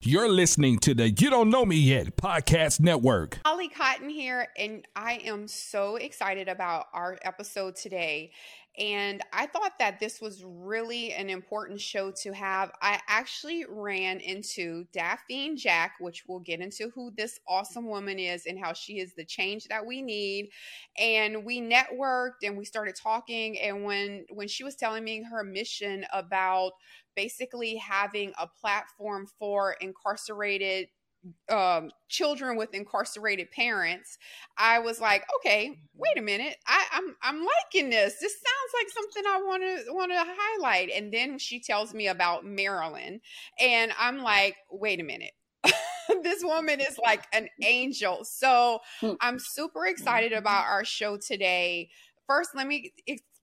You're listening to the You Don't Know Me Yet podcast network. Holly Cotton here, and I am so excited about our episode today. And I thought that this was really an important show to have. I actually ran into Daphine Jack, which we'll get into who this awesome woman is and how she is the change that we need. And we networked and we started talking. And when when she was telling me her mission about basically having a platform for incarcerated um, children with incarcerated parents, I was like, okay, wait a minute, I, I'm I'm liking this. This sounds like something I want to want to highlight. And then she tells me about Marilyn, and I'm like, wait a minute. this woman is like an angel. So hmm. I'm super excited about our show today. First, let me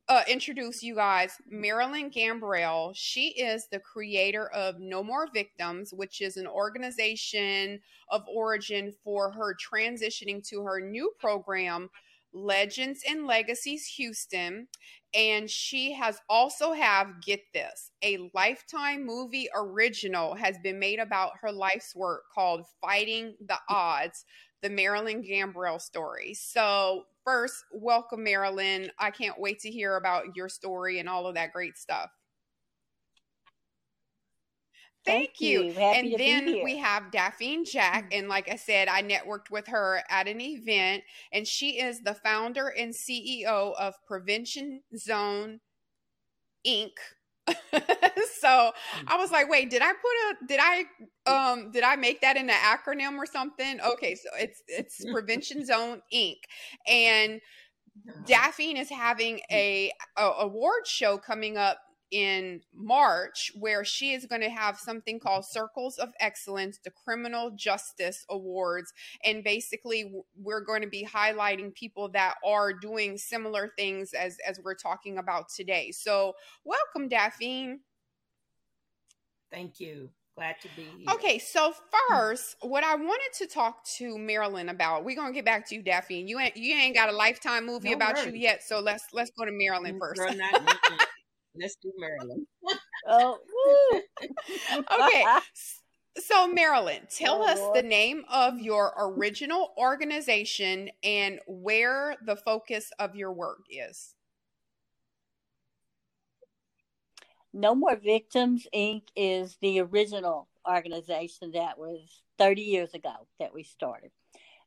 uh, introduce you guys Marilyn Gambrell. She is the creator of No More Victims, which is an organization of origin for her transitioning to her new program, Legends and Legacies Houston. And she has also have, get this, a lifetime movie original has been made about her life's work called Fighting the Odds, the Marilyn Gambrell story. So first, welcome, Marilyn. I can't wait to hear about your story and all of that great stuff. Thank, Thank you. And then we have Daphine Jack. Mm. And like I said, I networked with her at an event, and she is the founder and CEO of Prevention Zone Inc. so. I was like, wait, did I put a did I um did I make that in an acronym or something? Okay, so it's it's Prevention Zone Inc. And Daphine is having a, a award show coming up in March, where she is going to have something called Circles of Excellence, the Criminal Justice Awards. And basically, we're going to be highlighting people that are doing similar things as, as we're talking about today. So, welcome, Daphine. Thank you. Glad to be here. Okay, so first, what I wanted to talk to Marilyn about, we're gonna get back to you, Daphine. You ain't you ain't got a lifetime movie no about worries. you yet, so let's let's go to Marilyn mm, first. Girl, not, Let's do Marilyn. oh, okay. So, Marilyn, tell oh, us Lord. the name of your original organization and where the focus of your work is. No More Victims Inc. is the original organization that was 30 years ago that we started.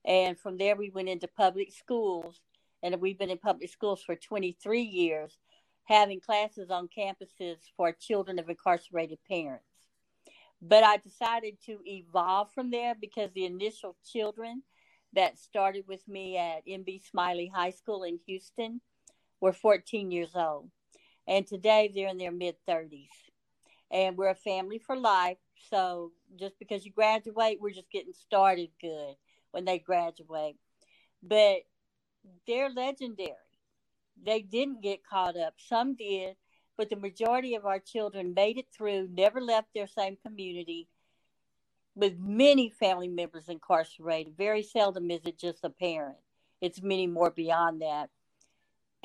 And from there, we went into public schools, and we've been in public schools for 23 years having classes on campuses for children of incarcerated parents. But I decided to evolve from there because the initial children that started with me at MB Smiley High School in Houston were 14 years old. And today they're in their mid 30s. And we're a family for life. So just because you graduate, we're just getting started good when they graduate. But they're legendary they didn't get caught up. Some did, but the majority of our children made it through, never left their same community, with many family members incarcerated. Very seldom is it just a parent, it's many more beyond that.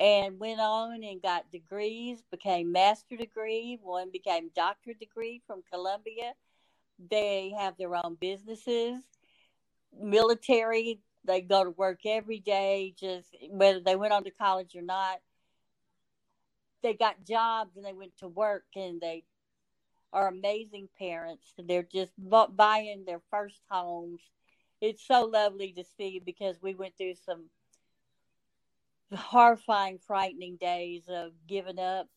And went on and got degrees, became master degree, one became doctorate degree from Columbia. They have their own businesses, military they go to work every day, just whether they went on to college or not. They got jobs and they went to work and they are amazing parents. They're just buying their first homes. It's so lovely to see because we went through some horrifying, frightening days of giving up.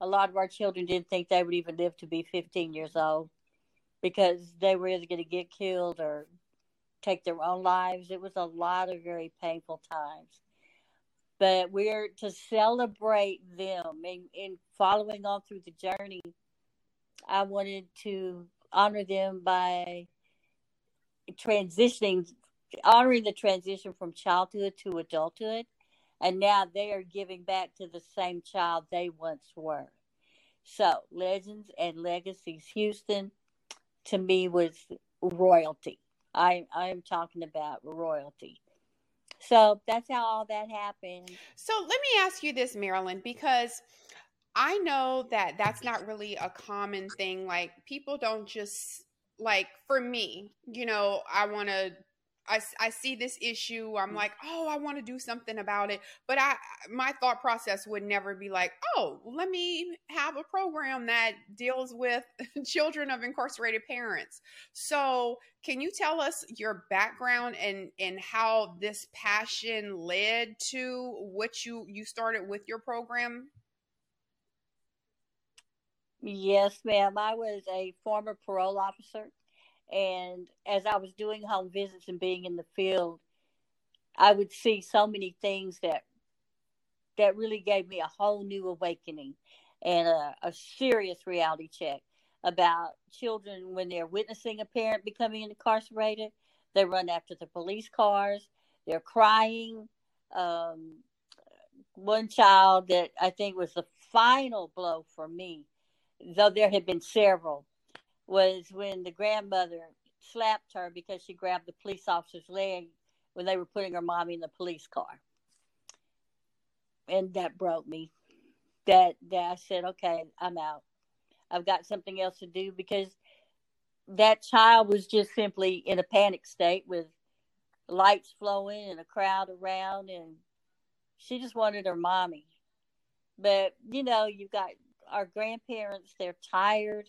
A lot of our children didn't think they would even live to be 15 years old because they were either going to get killed or take their own lives. It was a lot of very painful times. But we're to celebrate them and, following on through the journey. I wanted to honor them by transitioning, honoring the transition from childhood to adulthood. And now they are giving back to the same child they once were. So, Legends and Legacies Houston to me was royalty. I I'm talking about royalty. So that's how all that happened. So let me ask you this, Marilyn, because I know that that's not really a common thing. Like people don't just like for me, you know, I want to I, I see this issue i'm mm. like oh i want to do something about it. But i my thought process would never be like oh let me have a program that deals with children of incarcerated parents. So can you tell us your background and and how this passion led to what you you started with your program? Yes ma'am i was a former parole officer and as I was doing home visits and being in the field, I would see so many things that that really gave me a whole new awakening and a, a serious reality check about children when they're witnessing a parent becoming incarcerated. They run after the police cars. They're crying. Um, one child that I think was the final blow for me, though there had been several, was when the grandmother slapped her because she grabbed the police officer's leg when they were putting her mommy in the police car. And that broke me. That that I said, okay, I'm out. I've got something else to do because that child was just simply in a panic state with lights flowing and a crowd around and she just wanted her mommy. But you know, you've got our grandparents, they're tired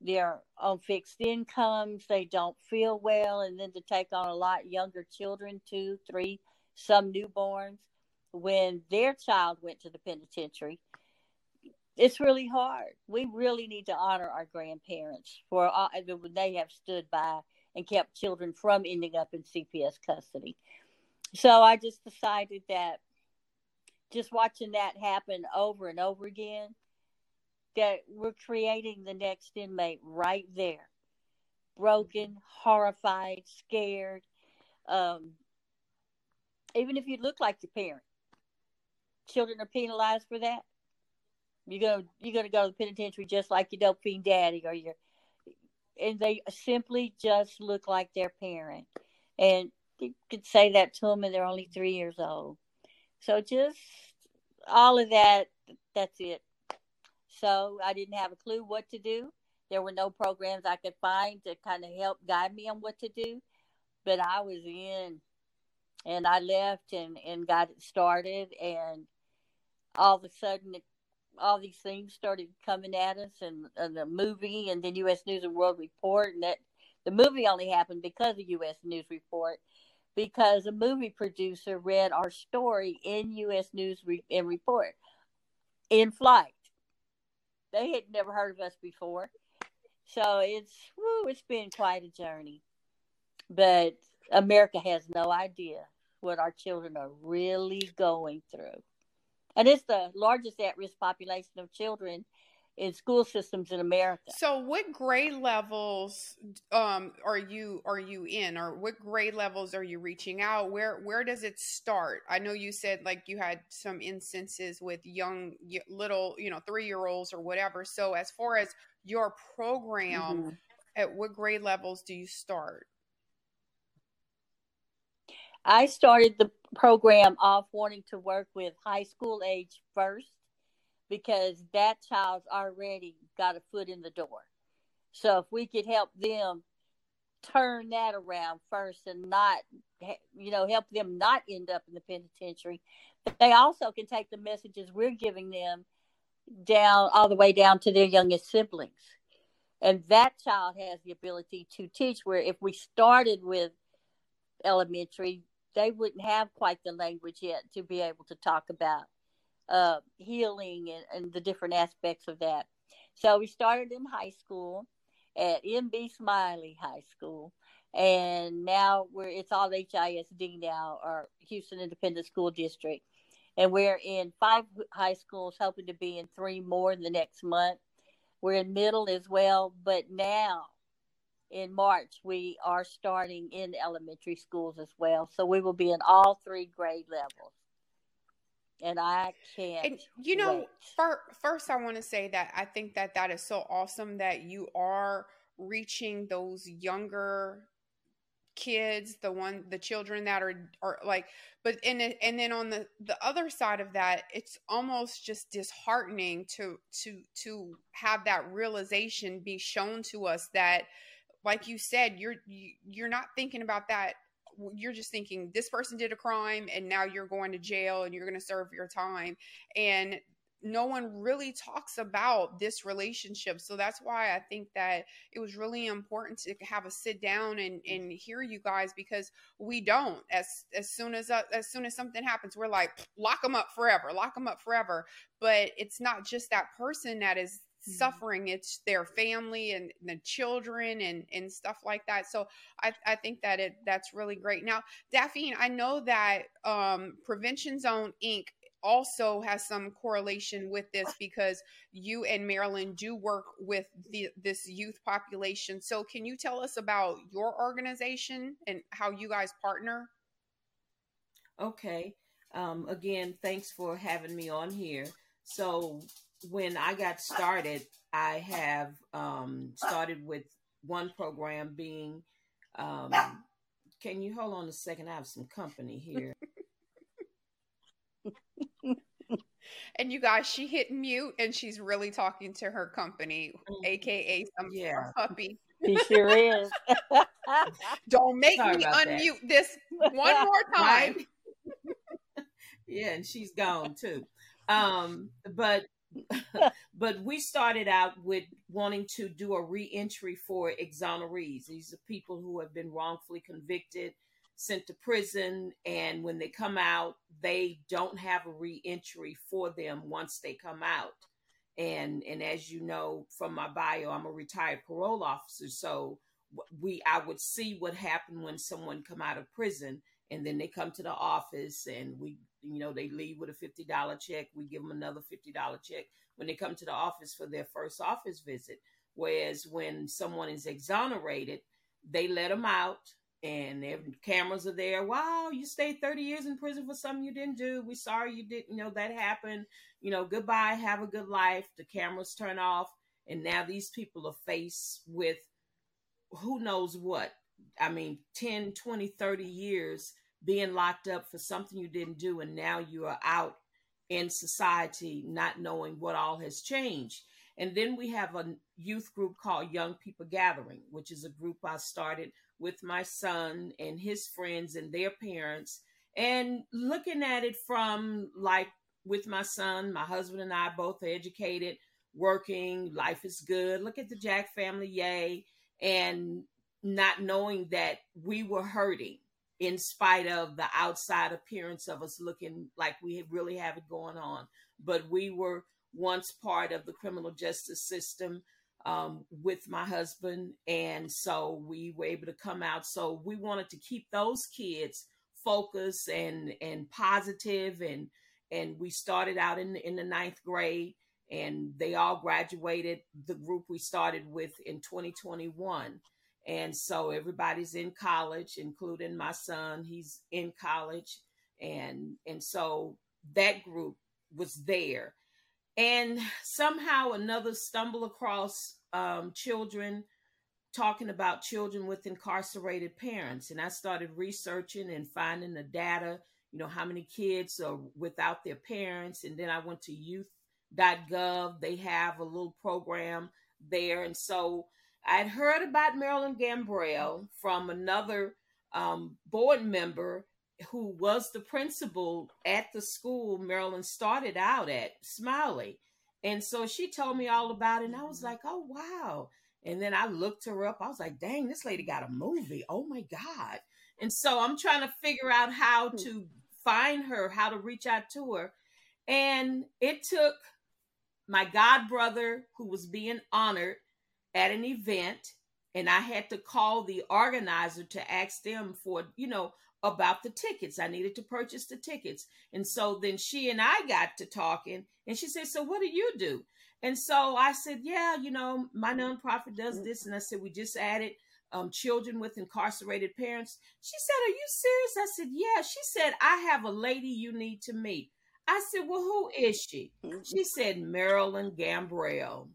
they're on fixed incomes, they don't feel well, and then to take on a lot younger children, two, three, some newborns, when their child went to the penitentiary, it's really hard. We really need to honor our grandparents for uh, all, when they have stood by and kept children from ending up in CPS custody. So I just decided that just watching that happen over and over again that we're creating the next inmate right there. Broken horrified scared. Um, even if you look like your parent children are penalized for that. You're gonna you're gonna go to the penitentiary just like your dope fiend daddy or your and they simply just look like their parent. And you could say that to them and they're only three years old. So just all of that that's it so I didn't have a clue what to do. There were no programs I could find to kind of help guide me on what to do. But I was in and I left and, and got it started. And all of a sudden, it, all these things started coming at us and, and the movie and then U.S. News and World Report. And that the movie only happened because of U.S. News Report because a movie producer read our story in U.S. News and Report in flight they had never heard of us before. So it's woo, it's been quite a journey. But America has no idea what our children are really going through. And it's the largest at risk population of children in school systems in America. So what grade levels um are you are you in or what grade levels are you reaching out? Where where does it start? I know you said like you had some instances with young little, you know, 3-year-olds or whatever. So as far as your program mm-hmm. at what grade levels do you start? I started the program off wanting to work with high school age first because that child's already got a foot in the door. So if we could help them turn that around first and not, you know, help them not end up in the penitentiary, but they also can take the messages we're giving them down all the way down to their youngest siblings. And that child has the ability to teach where if we started with elementary, they wouldn't have quite the language yet to be able to talk about uh, healing and, and the different aspects of that. So we started in high school at MB Smiley High School, and now we're it's all HISD now, or Houston Independent School District, and we're in five high schools, hoping to be in three more in the next month. We're in middle as well, but now in March we are starting in elementary schools as well. So we will be in all three grade levels and I can't. And you know, first I want to say that I think that that is so awesome that you are reaching those younger kids the one the children that are are like but and and then on the the other side of that it's almost just disheartening to to to have that realization be shown to us that like you said, you're you, you're not thinking about that. You're just thinking this person did a crime and now you're going to jail and you're going to serve your time. And no one really talks about this relationship. So that's why I think that it was really important to have a sit down and, and hear you guys because we don't. As as soon as uh, as soon as something happens, we're like lock them up forever, lock them up forever. But it's not just that person that is mm-hmm. suffering it's their family and the children and and stuff like that so i i think that it that's really great now daphine i know that um prevention zone inc also has some correlation with this because you and Marilyn do work with the, this youth population. So, can you tell us about your organization and how you guys partner? Okay. Um, again, thanks for having me on here. So, when I got started, I have um, started with one program being. Um, can you hold on a second? I have some company here. and you guys, she hit mute and she's really talking to her company, aka mm. some yeah. puppy. He sure is. Don't make Sorry me unmute that. this one more time. yeah, and she's gone too. Um, but but we started out with wanting to do a reentry for exonerees. These are people who have been wrongfully convicted sent to prison and when they come out they don't have a reentry for them once they come out and and as you know from my bio i'm a retired parole officer so we i would see what happened when someone come out of prison and then they come to the office and we you know they leave with a $50 check we give them another $50 check when they come to the office for their first office visit whereas when someone is exonerated they let them out and their cameras are there. Wow, you stayed 30 years in prison for something you didn't do. We sorry you didn't you know that happened. You know, goodbye, have a good life. The cameras turn off, and now these people are faced with who knows what. I mean, 10, 20, 30 years being locked up for something you didn't do, and now you are out in society not knowing what all has changed. And then we have a youth group called Young People Gathering, which is a group I started with my son and his friends and their parents and looking at it from like with my son, my husband and I both are educated, working, life is good. Look at the Jack family, yay. And not knowing that we were hurting in spite of the outside appearance of us looking like we really have it going on. But we were once part of the criminal justice system um, with my husband. And so we were able to come out. So we wanted to keep those kids focused and, and positive and, and we started out in, in the ninth grade and they all graduated the group we started with in 2021 and so everybody's in college including my son he's in college. And and so that group was there. And somehow another stumble across um, children talking about children with incarcerated parents. And i started researching and finding the data you know how many kids are without their parents. And then i went to youth.gov they have a little program there. And so i'd heard about marilyn gambrell from another um, board member who was the principal at the school Marilyn started out at, Smiley. And so she told me all about it, and I was like, oh, wow. And then I looked her up. I was like, dang, this lady got a movie. Oh my God. And so I'm trying to figure out how hmm. to find her, how to reach out to her. And it took my god brother, who was being honored at an event, and I had to call the organizer to ask them for, you know, about the tickets. I needed to purchase the tickets. And so then she and I got to talking and she said, So what do you do? And so I said, Yeah, you know, my nonprofit does this. And I said, We just added um, children with incarcerated parents. She said, Are you serious? I said, Yeah. She said, I have a lady you need to meet. I said, Well, who is she? Mm-hmm. She said, Marilyn Gambrell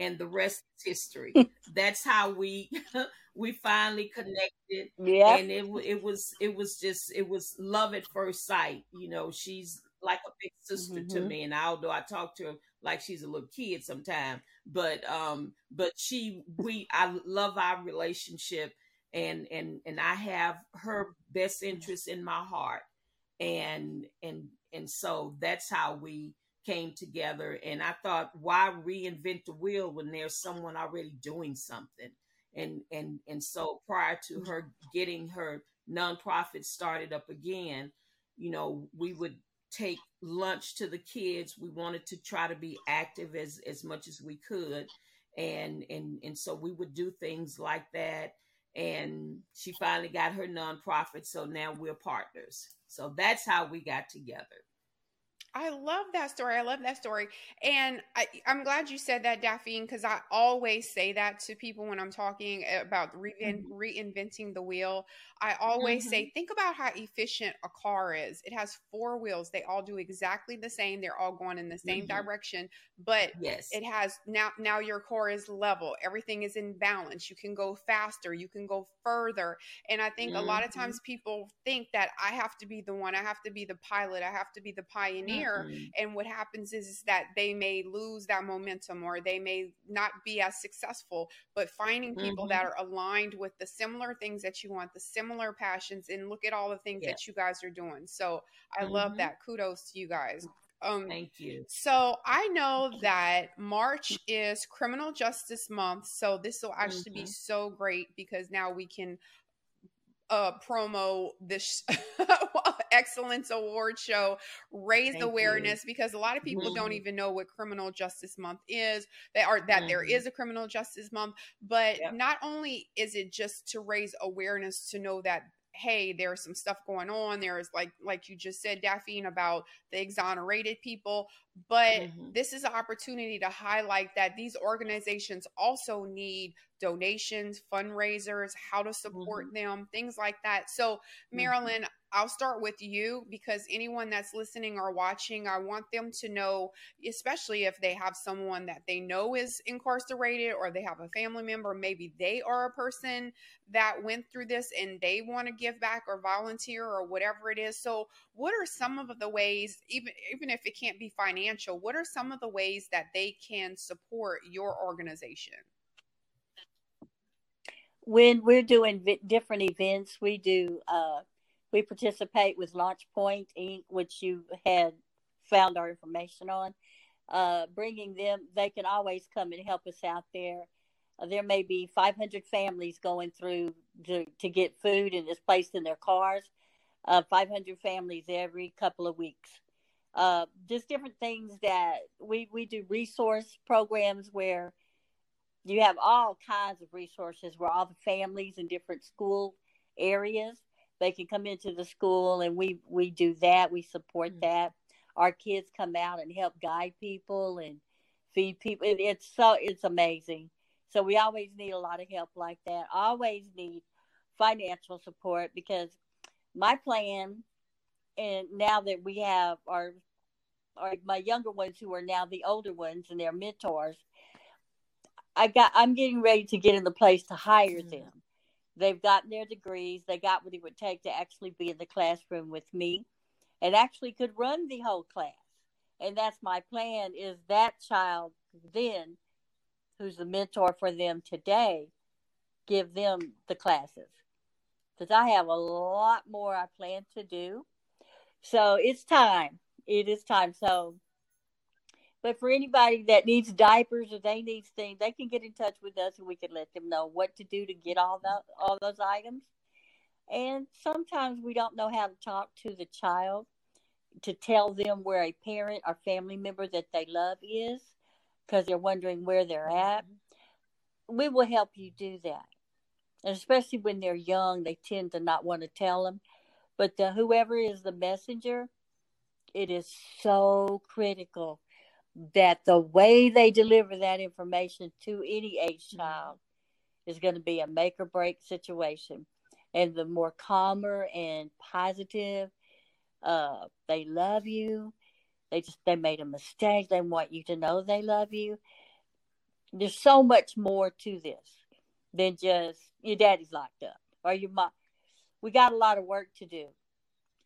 and the rest is history. That's how we we finally connected. Yeah, and it it was it was just it was love at first sight. You know, she's like a big sister mm-hmm. to me, and although I talk to her like she's a little kid sometimes, but um, but she we I love our relationship, and and and I have her best interest in my heart, and and and so that's how we came together. And I thought, why reinvent the wheel when there's someone already doing something? And and and so prior to mm-hmm. her getting her nonprofit started up again, you know, we would take lunch to the kids. We wanted to try to be active as as much as we could, and and and so we would do things like that. And she finally got her nonprofit, so now we're partners. So that's how we got together. I love that story. I love that story. And I, am glad you said that, Daphine, because I always say that to people when I'm talking about mm-hmm. reinventing the wheel. I always mm-hmm. say, think about how efficient a car is. It has four wheels. They all do exactly the same. They're all going in the same mm-hmm. direction, but yes. it has now now your core is level. Everything is in balance. You can go faster, you can go further. And I think a lot of mm-hmm. times people think that I have to be the one, I have to be the pilot, I have to be the pioneer. Mm-hmm. And what happens is, is that they may lose that momentum or they may not be as successful, but finding people that mm-hmm. are aligned with the similar things that you want, the similar similar passions and look at all the things yeah. that you guys are doing. So I mm-hmm. love that. Kudos to you guys. Um, Thank you. So I know that March is Criminal Justice Month. So this will actually mm-hmm. be so great because now we can uh, promo this excellence award show raise Thank awareness you. because a lot of people mm-hmm. don't even know what criminal justice month is they are that mm-hmm. there is a criminal justice month but yep. not only is it just to raise awareness to know that hey there's some stuff going on there's like like you just said daphine about the exonerated people but mm-hmm. this is an opportunity to highlight that these organizations also need donations fundraisers how to support mm-hmm. them things like that so mm-hmm. marilyn I'll start with you because anyone that's listening or watching, I want them to know, especially if they have someone that they know is incarcerated or they have a family member, maybe they are a person that went through this and they want to give back or volunteer or whatever it is. So, what are some of the ways, even even if it can't be financial, what are some of the ways that they can support your organization? When we're doing different events, we do. Uh, we participate with Launch Point Inc., which you had found our information on. Uh, bringing them, they can always come and help us out there. Uh, there may be 500 families going through to, to get food and it's placed in their cars. Uh, 500 families every couple of weeks. Uh, just different things that we, we do resource programs where you have all kinds of resources where all the families in different school areas they can come into the school and we we do that we support mm-hmm. that our kids come out and help guide people and feed people it, it's so it's amazing so we always need a lot of help like that always need financial support because my plan and now that we have our our my younger ones who are now the older ones and they're mentors i got i'm getting ready to get in the place to hire mm-hmm. them They've gotten their degrees. They got what it would take to actually be in the classroom with me and actually could run the whole class. And that's my plan is that child then who's the mentor for them today, give them the classes. Because I have a lot more I plan to do. So it's time. It is time. So but for anybody that needs diapers or they need things, they can get in touch with us and we can let them know what to do to get all that all those items. And sometimes we don't know how to talk to the child to tell them where a parent or family member that they love is because they're wondering where they're at. We will help you do that. And especially when they're young, they tend to not want to tell them. But the, whoever is the messenger, it is so critical that the way they deliver that information to any age mm-hmm. child is going to be a make or break situation. And the more calmer and positive, uh, they love you. They just they made a mistake. They want you to know they love you. There's so much more to this than just your daddy's locked up or your mom. We got a lot of work to do,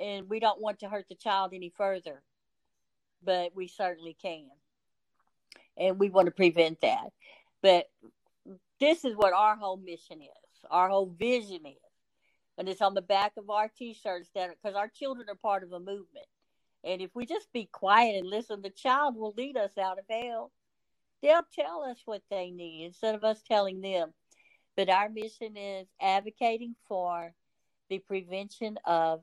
and we don't want to hurt the child any further, but we certainly can. and we want to prevent that. But this is what our whole mission is, our whole vision is. And it's on the back of our t shirts that because our children are part of a movement. And if we just be quiet and listen, the child will lead us out of hell. They'll tell us what they need instead of us telling them. But our mission is advocating for the prevention of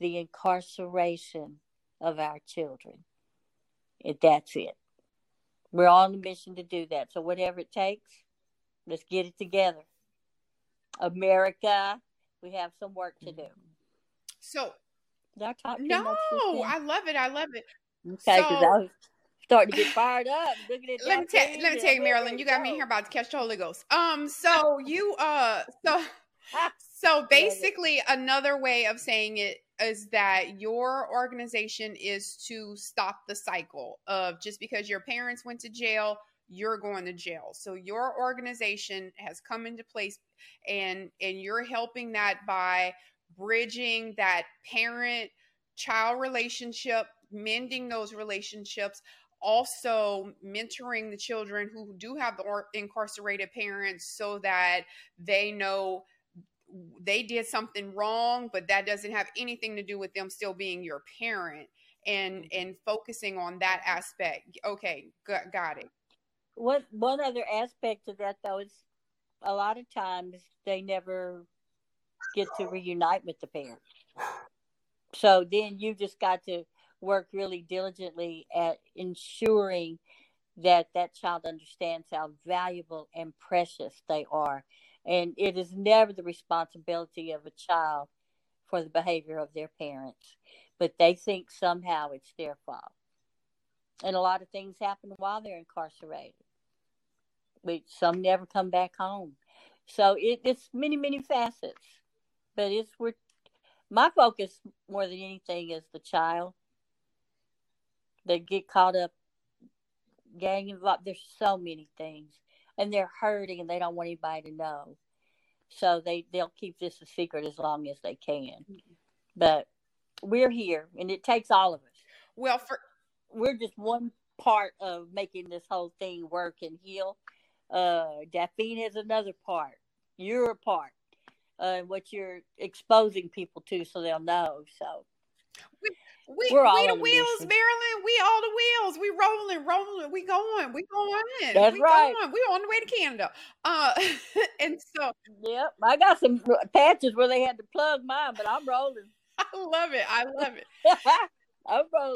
the incarceration of our children. That's it. We're on a mission to do that. So, whatever it takes, let's get it together. America, we have some work to do. So, I no? I love it. I love it. Okay, because So- I was starting to get fired up. At let me tell let me tell you, Marilyn, you got me here about to catch the Holy Ghost. Um, so you uh so so basically another way of saying it is that your organization is to stop the cycle of just because your parents went to jail, you're going to jail. So your organization has come into place and and you're helping that by bridging that parent child relationship, mending those relationships, also mentoring the children who do have the incarcerated parents so that they know they did something wrong but that doesn't have anything to do with them still being your parent and mm-hmm. and focusing on that aspect okay got, got it What one other aspect of that though is a lot of times they never get to reunite with the parents. So then you just got to work really diligently at ensuring that that child understands how valuable and precious they are. And it is never the responsibility of a child for the behavior of their parents, but they think somehow it's their fault. And a lot of things happen while they're incarcerated. which some never come back home. So it, it's many, many facets. But it's we're my focus more than anything is the child. They get caught up gang involved. There's so many things. And they're hurting and they don't want anybody to know. So they, they'll keep this a secret as long as they can. But we're here and it takes all of us well for we're just one part of making this whole thing work and heal. Uh, Daphne is another part. You're a part. Uh, what you're exposing people to, so they'll know. So we, We're all we the wheels mission. marilyn we all the wheels we rolling rolling we going we going That's we right. going. we on the way to canada uh and so yep, I got some patches where they had to plug mine, but I'm rolling. i love it i love it.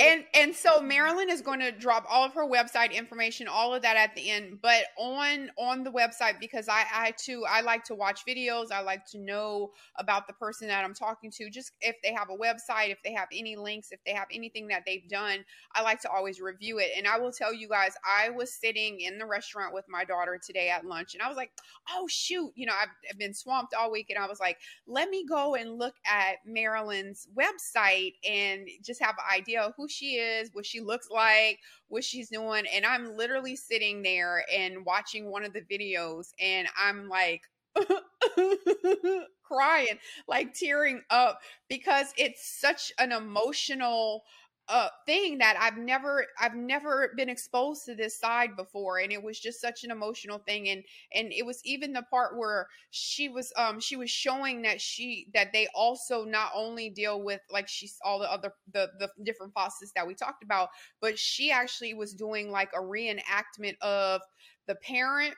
and and so Marilyn is going to drop all of her website information, all of that at the end. But on on the website, because I I too I like to watch videos. I like to know about the person that I'm talking to. Just if they have a website, if they have any links, if they have anything that they've done, I like to always review it. And I will tell you guys, I was sitting in the restaurant with my daughter today at lunch, and I was like, oh shoot, you know, I've, I've been swamped all week, and I was like, let me go and look at Marilyn's website and just have an idea of who she is, what she looks like, what she's doing. And I'm literally sitting there and watching one of the videos, and I'm like, crying, like tearing up because it's such an emotional uh thing that I've never I've never been exposed to this side before and it was just such an emotional thing and and it was even the part where she was um she was showing that she that they also not only deal with like she's all the other the the different faucets that we talked about but she actually was doing like a reenactment of the parent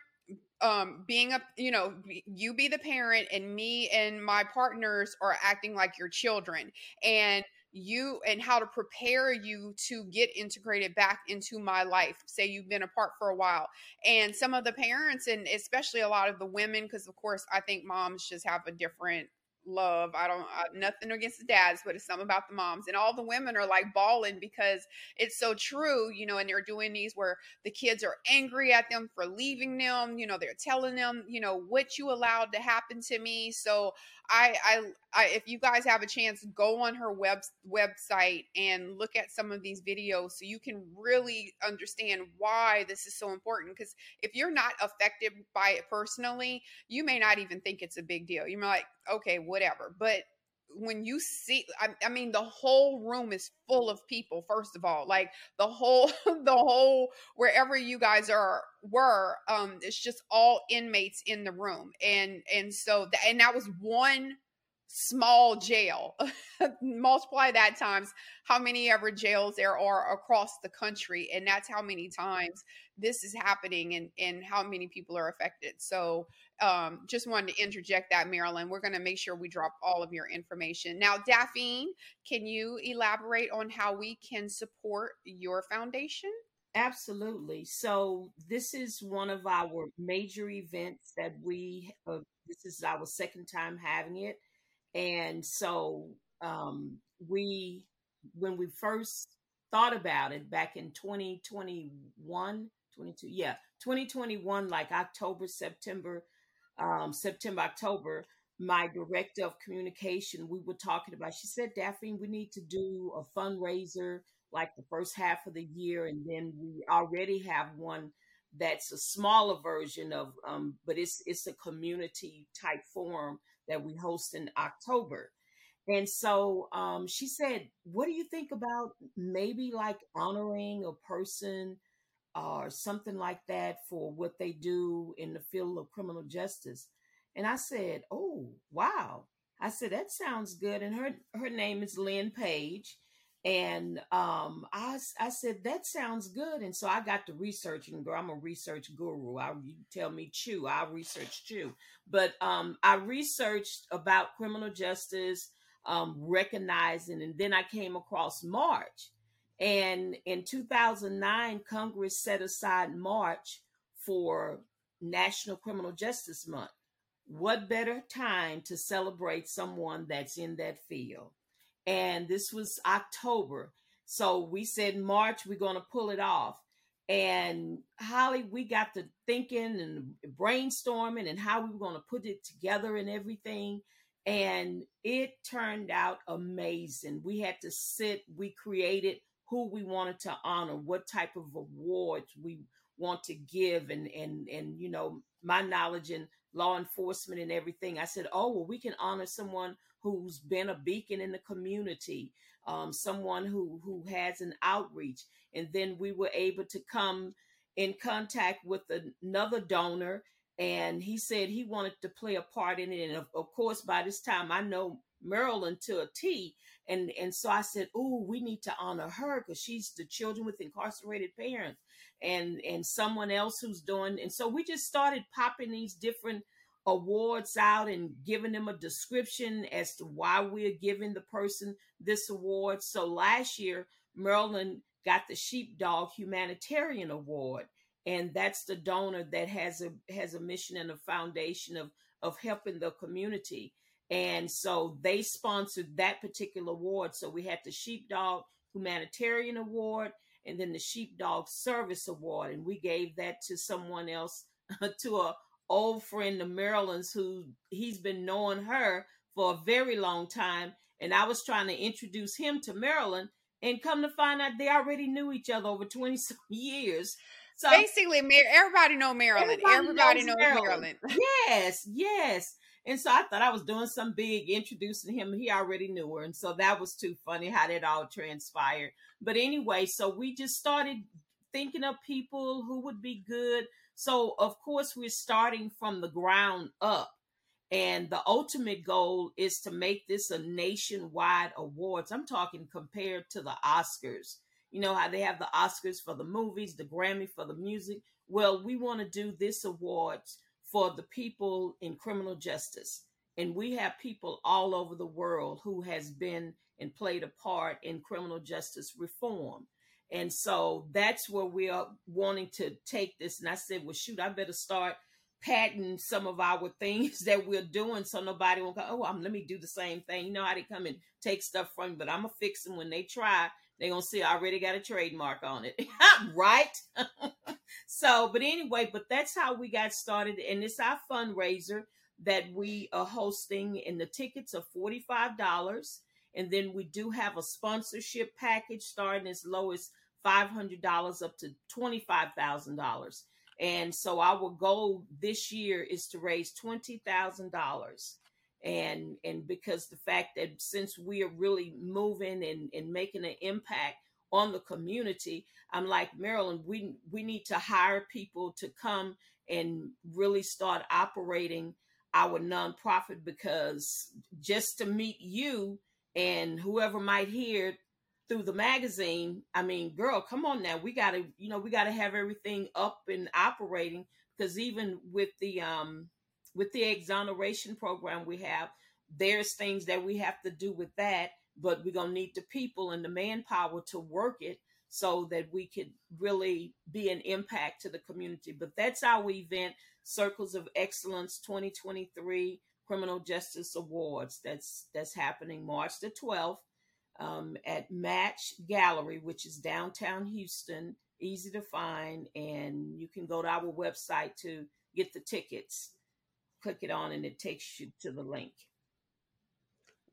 um being a you know you be the parent and me and my partners are acting like your children and you and how to prepare you to get integrated back into my life say you've been apart for a while and some of the parents and especially a lot of the women because of course i think moms just have a different love i don't uh, nothing against the dads but it's something about the moms and all the women are like bawling because it's so true you know and they're doing these where the kids are angry at them for leaving them you know they're telling them you know what you allowed to happen to me so I, I, I, if you guys have a chance, go on her web website and look at some of these videos so you can really understand why this is so important. Because if you're not affected by it personally, you may not even think it's a big deal. You're like, okay, whatever. But when you see I, I, mean the whole room is full of people first of all like the whole the whole wherever you guys are were um it's just all inmates in the room and and so that and that was one small jail multiply that times how many ever jails there are across the country and that's how many times this is happening and and how many people are affected so um, just wanted to interject that, Marilyn. We're going to make sure we drop all of your information. Now, Daphine, can you elaborate on how we can support your foundation? Absolutely. So, this is one of our major events that we, uh, this is our second time having it. And so, um, we, when we first thought about it back in 2021, 22, yeah, 2021, like October, September, um, September, October, my director of communication, we were talking about, she said, Daphine, we need to do a fundraiser like the first half of the year. And then we already have one that's a smaller version of, um, but it's, it's a community type forum that we host in October. And so um, she said, What do you think about maybe like honoring a person or something like that for what they do in the field of criminal justice. And I said, "Oh, wow." I said, "That sounds good." And her her name is Lynn Page. And um, I, I said that sounds good, and so I got to researching. Girl, I'm a research guru. I you tell me chew, I'll research chew. But um, I researched about criminal justice, um, recognizing, and then I came across March, and in 2009, Congress set aside March for National Criminal Justice Month. What better time to celebrate someone that's in that field? And this was October. So we said March, we're going to pull it off. And Holly, we got to thinking and brainstorming and how we were going to put it together and everything. And it turned out amazing. We had to sit, we created who we wanted to honor, what type of awards we want to give, and and and you know my knowledge in law enforcement and everything. I said, oh well, we can honor someone who's been a beacon in the community, um, someone who who has an outreach, and then we were able to come in contact with another donor and he said he wanted to play a part in it and of, of course by this time i know Marilyn to a T. And and so I said, oh, we need to honor her because she's the children with incarcerated parents and and someone else who's doing and so we just started popping these different awards out and giving them a description as to why we're giving the person this award. So last year, Marilyn got the Sheepdog Humanitarian Award, and that's the donor that has a has a mission and a foundation of of helping the community. And so they sponsored that particular award. So we had the Sheepdog Humanitarian Award and then the Sheepdog Service Award. And we gave that to someone else, to a old friend of Marilyn's who he's been knowing her for a very long time. And I was trying to introduce him to Marilyn and come to find out they already knew each other over 20 some years. So basically, everybody know Marilyn. Everybody, everybody knows, knows Marilyn. Marilyn. Yes, yes. And so I thought I was doing some big introducing him. He already knew her. And so that was too funny how that all transpired. But anyway, so we just started thinking of people who would be good. So, of course, we're starting from the ground up. And the ultimate goal is to make this a nationwide awards. I'm talking compared to the Oscars. You know how they have the Oscars for the movies, the Grammy for the music. Well, we want to do this awards for the people in criminal justice. And we have people all over the world who has been and played a part in criminal justice reform. And so that's where we are wanting to take this. And I said, well, shoot, I better start patenting some of our things that we're doing so nobody won't go, oh, I'm, let me do the same thing. You know how they come and take stuff from me, but I'm going to fix them when they try they're gonna see I already got a trademark on it. right? so, but anyway, but that's how we got started. And it's our fundraiser that we are hosting, and the tickets are $45. And then we do have a sponsorship package starting as low as $500 up to $25,000. And so our goal this year is to raise $20,000 and and because the fact that since we are really moving and, and making an impact on the community i'm like marilyn we we need to hire people to come and really start operating our nonprofit because just to meet you and whoever might hear through the magazine i mean girl come on now we gotta you know we gotta have everything up and operating because even with the um with the exoneration program we have, there's things that we have to do with that, but we're going to need the people and the manpower to work it so that we could really be an impact to the community. But that's our event, Circles of Excellence 2023 Criminal Justice Awards. That's that's happening March the 12th um, at Match Gallery, which is downtown Houston. Easy to find, and you can go to our website to get the tickets click it on and it takes you to the link.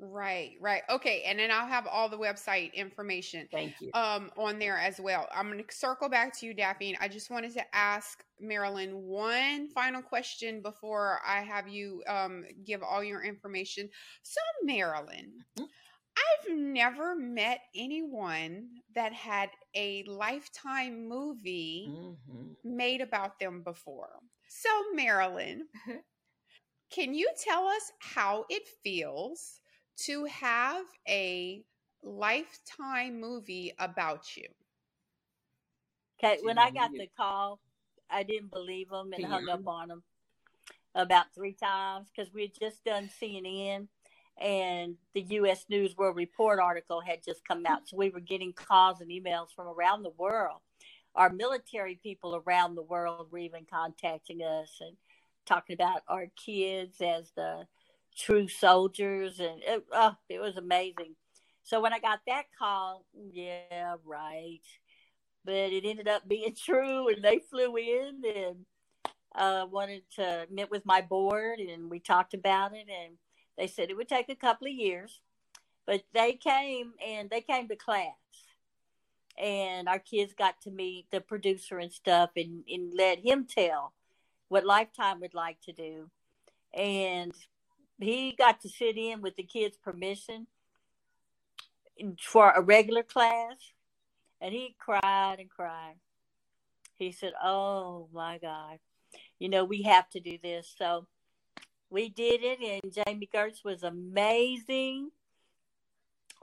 Right, right. Okay, and then I'll have all the website information. Thank you. Um, on there as well. I'm going to circle back to you, Daphine. I just wanted to ask Marilyn one final question before I have you um give all your information. So, Marilyn, mm-hmm. I've never met anyone that had a lifetime movie mm-hmm. made about them before. So, Marilyn, Can you tell us how it feels to have a lifetime movie about you? Okay, when I got the call, I didn't believe them and hung up on them about three times because we had just done CNN and the U.S. News World Report article had just come out. So we were getting calls and emails from around the world. Our military people around the world were even contacting us and talking about our kids as the true soldiers, and it, oh, it was amazing. So when I got that call, yeah, right, but it ended up being true, and they flew in and uh, wanted to meet with my board, and we talked about it, and they said it would take a couple of years, but they came and they came to class and our kids got to meet the producer and stuff and, and let him tell what Lifetime would like to do. And he got to sit in with the kids' permission for a regular class. And he cried and cried. He said, Oh my God, you know, we have to do this. So we did it, and Jami Gertz was amazing.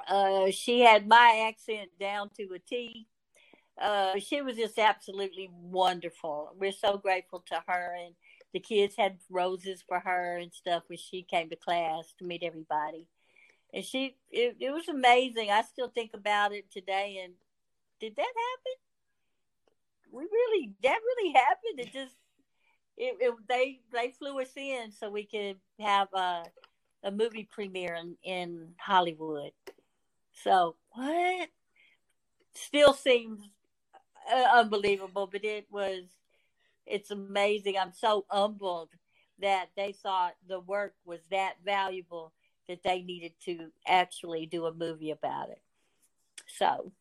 Uh, she had my accent down to a T uh, she was just absolutely wonderful. We're so grateful to her, and the kids had roses for her and stuff when she came to class to meet everybody. And she, it, it was amazing. I still think about it today. And did that happen? We really, that really happened. It just, it, it they they flew us in so we could have a, a movie premiere in, in Hollywood. So what? Still seems uh, unbelievable, but it was, it's amazing. I'm so humbled that they thought the work was that valuable that they needed to actually do a movie about it. So,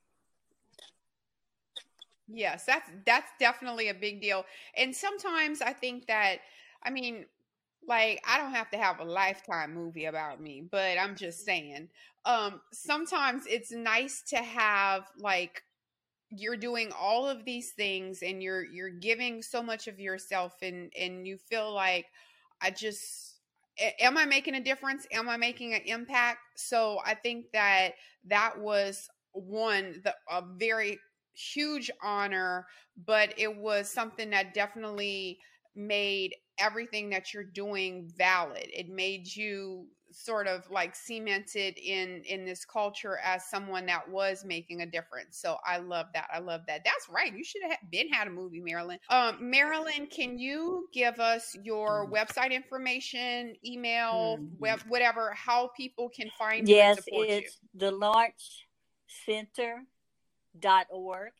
yes, that's that's definitely a big deal. And sometimes I think that, I mean, like I don't have to have a lifetime movie about me, but I'm just saying. Um, sometimes it's nice to have like you're doing all of these things and you're you're giving so much of yourself and and you feel like i just am i making a difference am i making an impact so i think that that was one the a very huge honor but it was something that definitely made everything that you're doing valid it made you sort of like cemented in in this culture as someone that was making a difference so i love that i love that that's right you should have been had a movie marilyn um marilyn can you give us your mm. website information email mm-hmm. web whatever how people can find you? yes it's you? the launch center dot org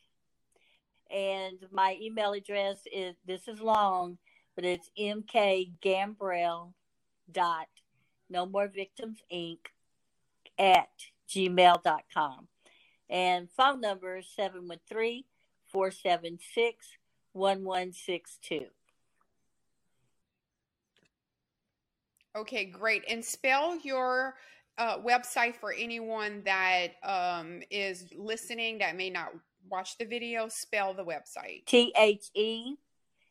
and my email address is this is long but it's mk gambrell dot no More Victims Inc. at gmail.com. And phone number 713 476 1162. Okay, great. And spell your uh, website for anyone that um, is listening that may not watch the video. Spell the website. T H E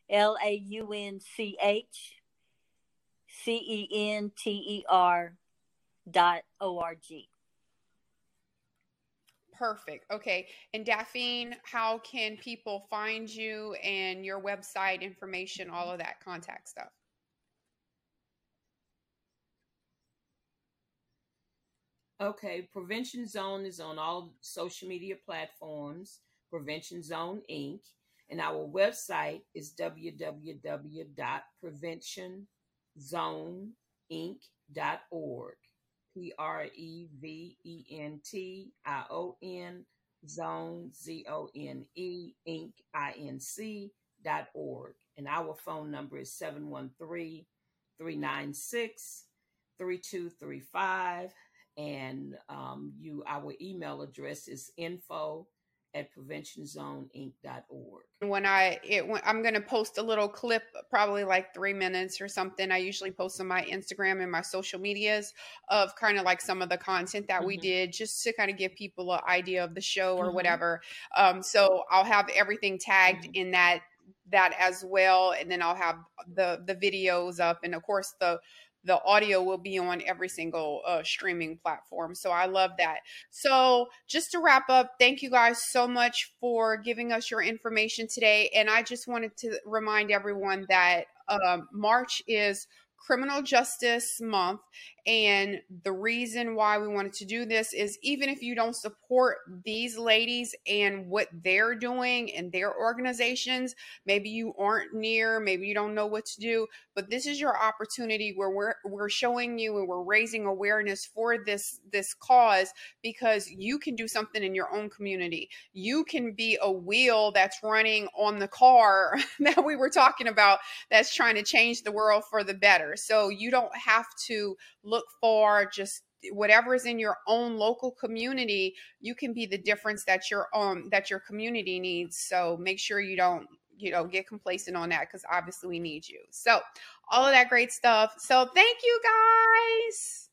L A U N C H C E N T E R dot O R G. Perfect. Okay. And Daphine, how can people find you and your website information, all of that contact stuff? Okay, Prevention Zone is on all social media platforms, Prevention Zone Inc. And our website is www.preventionzoneinc.org. P R E V E N T I O N zone Z O N E Inc. I N C dot org. And our phone number is 713 396 3235 and um, you our email address is info at preventionzoneinc.org. When I it when, I'm going to post a little clip, probably like three minutes or something. I usually post on my Instagram and my social medias of kind of like some of the content that mm-hmm. we did, just to kind of give people an idea of the show or mm-hmm. whatever. Um, so I'll have everything tagged mm-hmm. in that that as well, and then I'll have the the videos up, and of course the the audio will be on every single uh, streaming platform. So I love that. So just to wrap up, thank you guys so much for giving us your information today. And I just wanted to remind everyone that um, March is Criminal Justice Month. And the reason why we wanted to do this is even if you don't support these ladies and what they're doing and their organizations, maybe you aren't near, maybe you don't know what to do, but this is your opportunity where we're we're showing you and we're raising awareness for this this cause because you can do something in your own community. You can be a wheel that's running on the car that we were talking about that's trying to change the world for the better. So you don't have to look for just whatever is in your own local community. You can be the difference that your um that your community needs. So make sure you don't you know get complacent on that because obviously we need you. So all of that great stuff. So thank you guys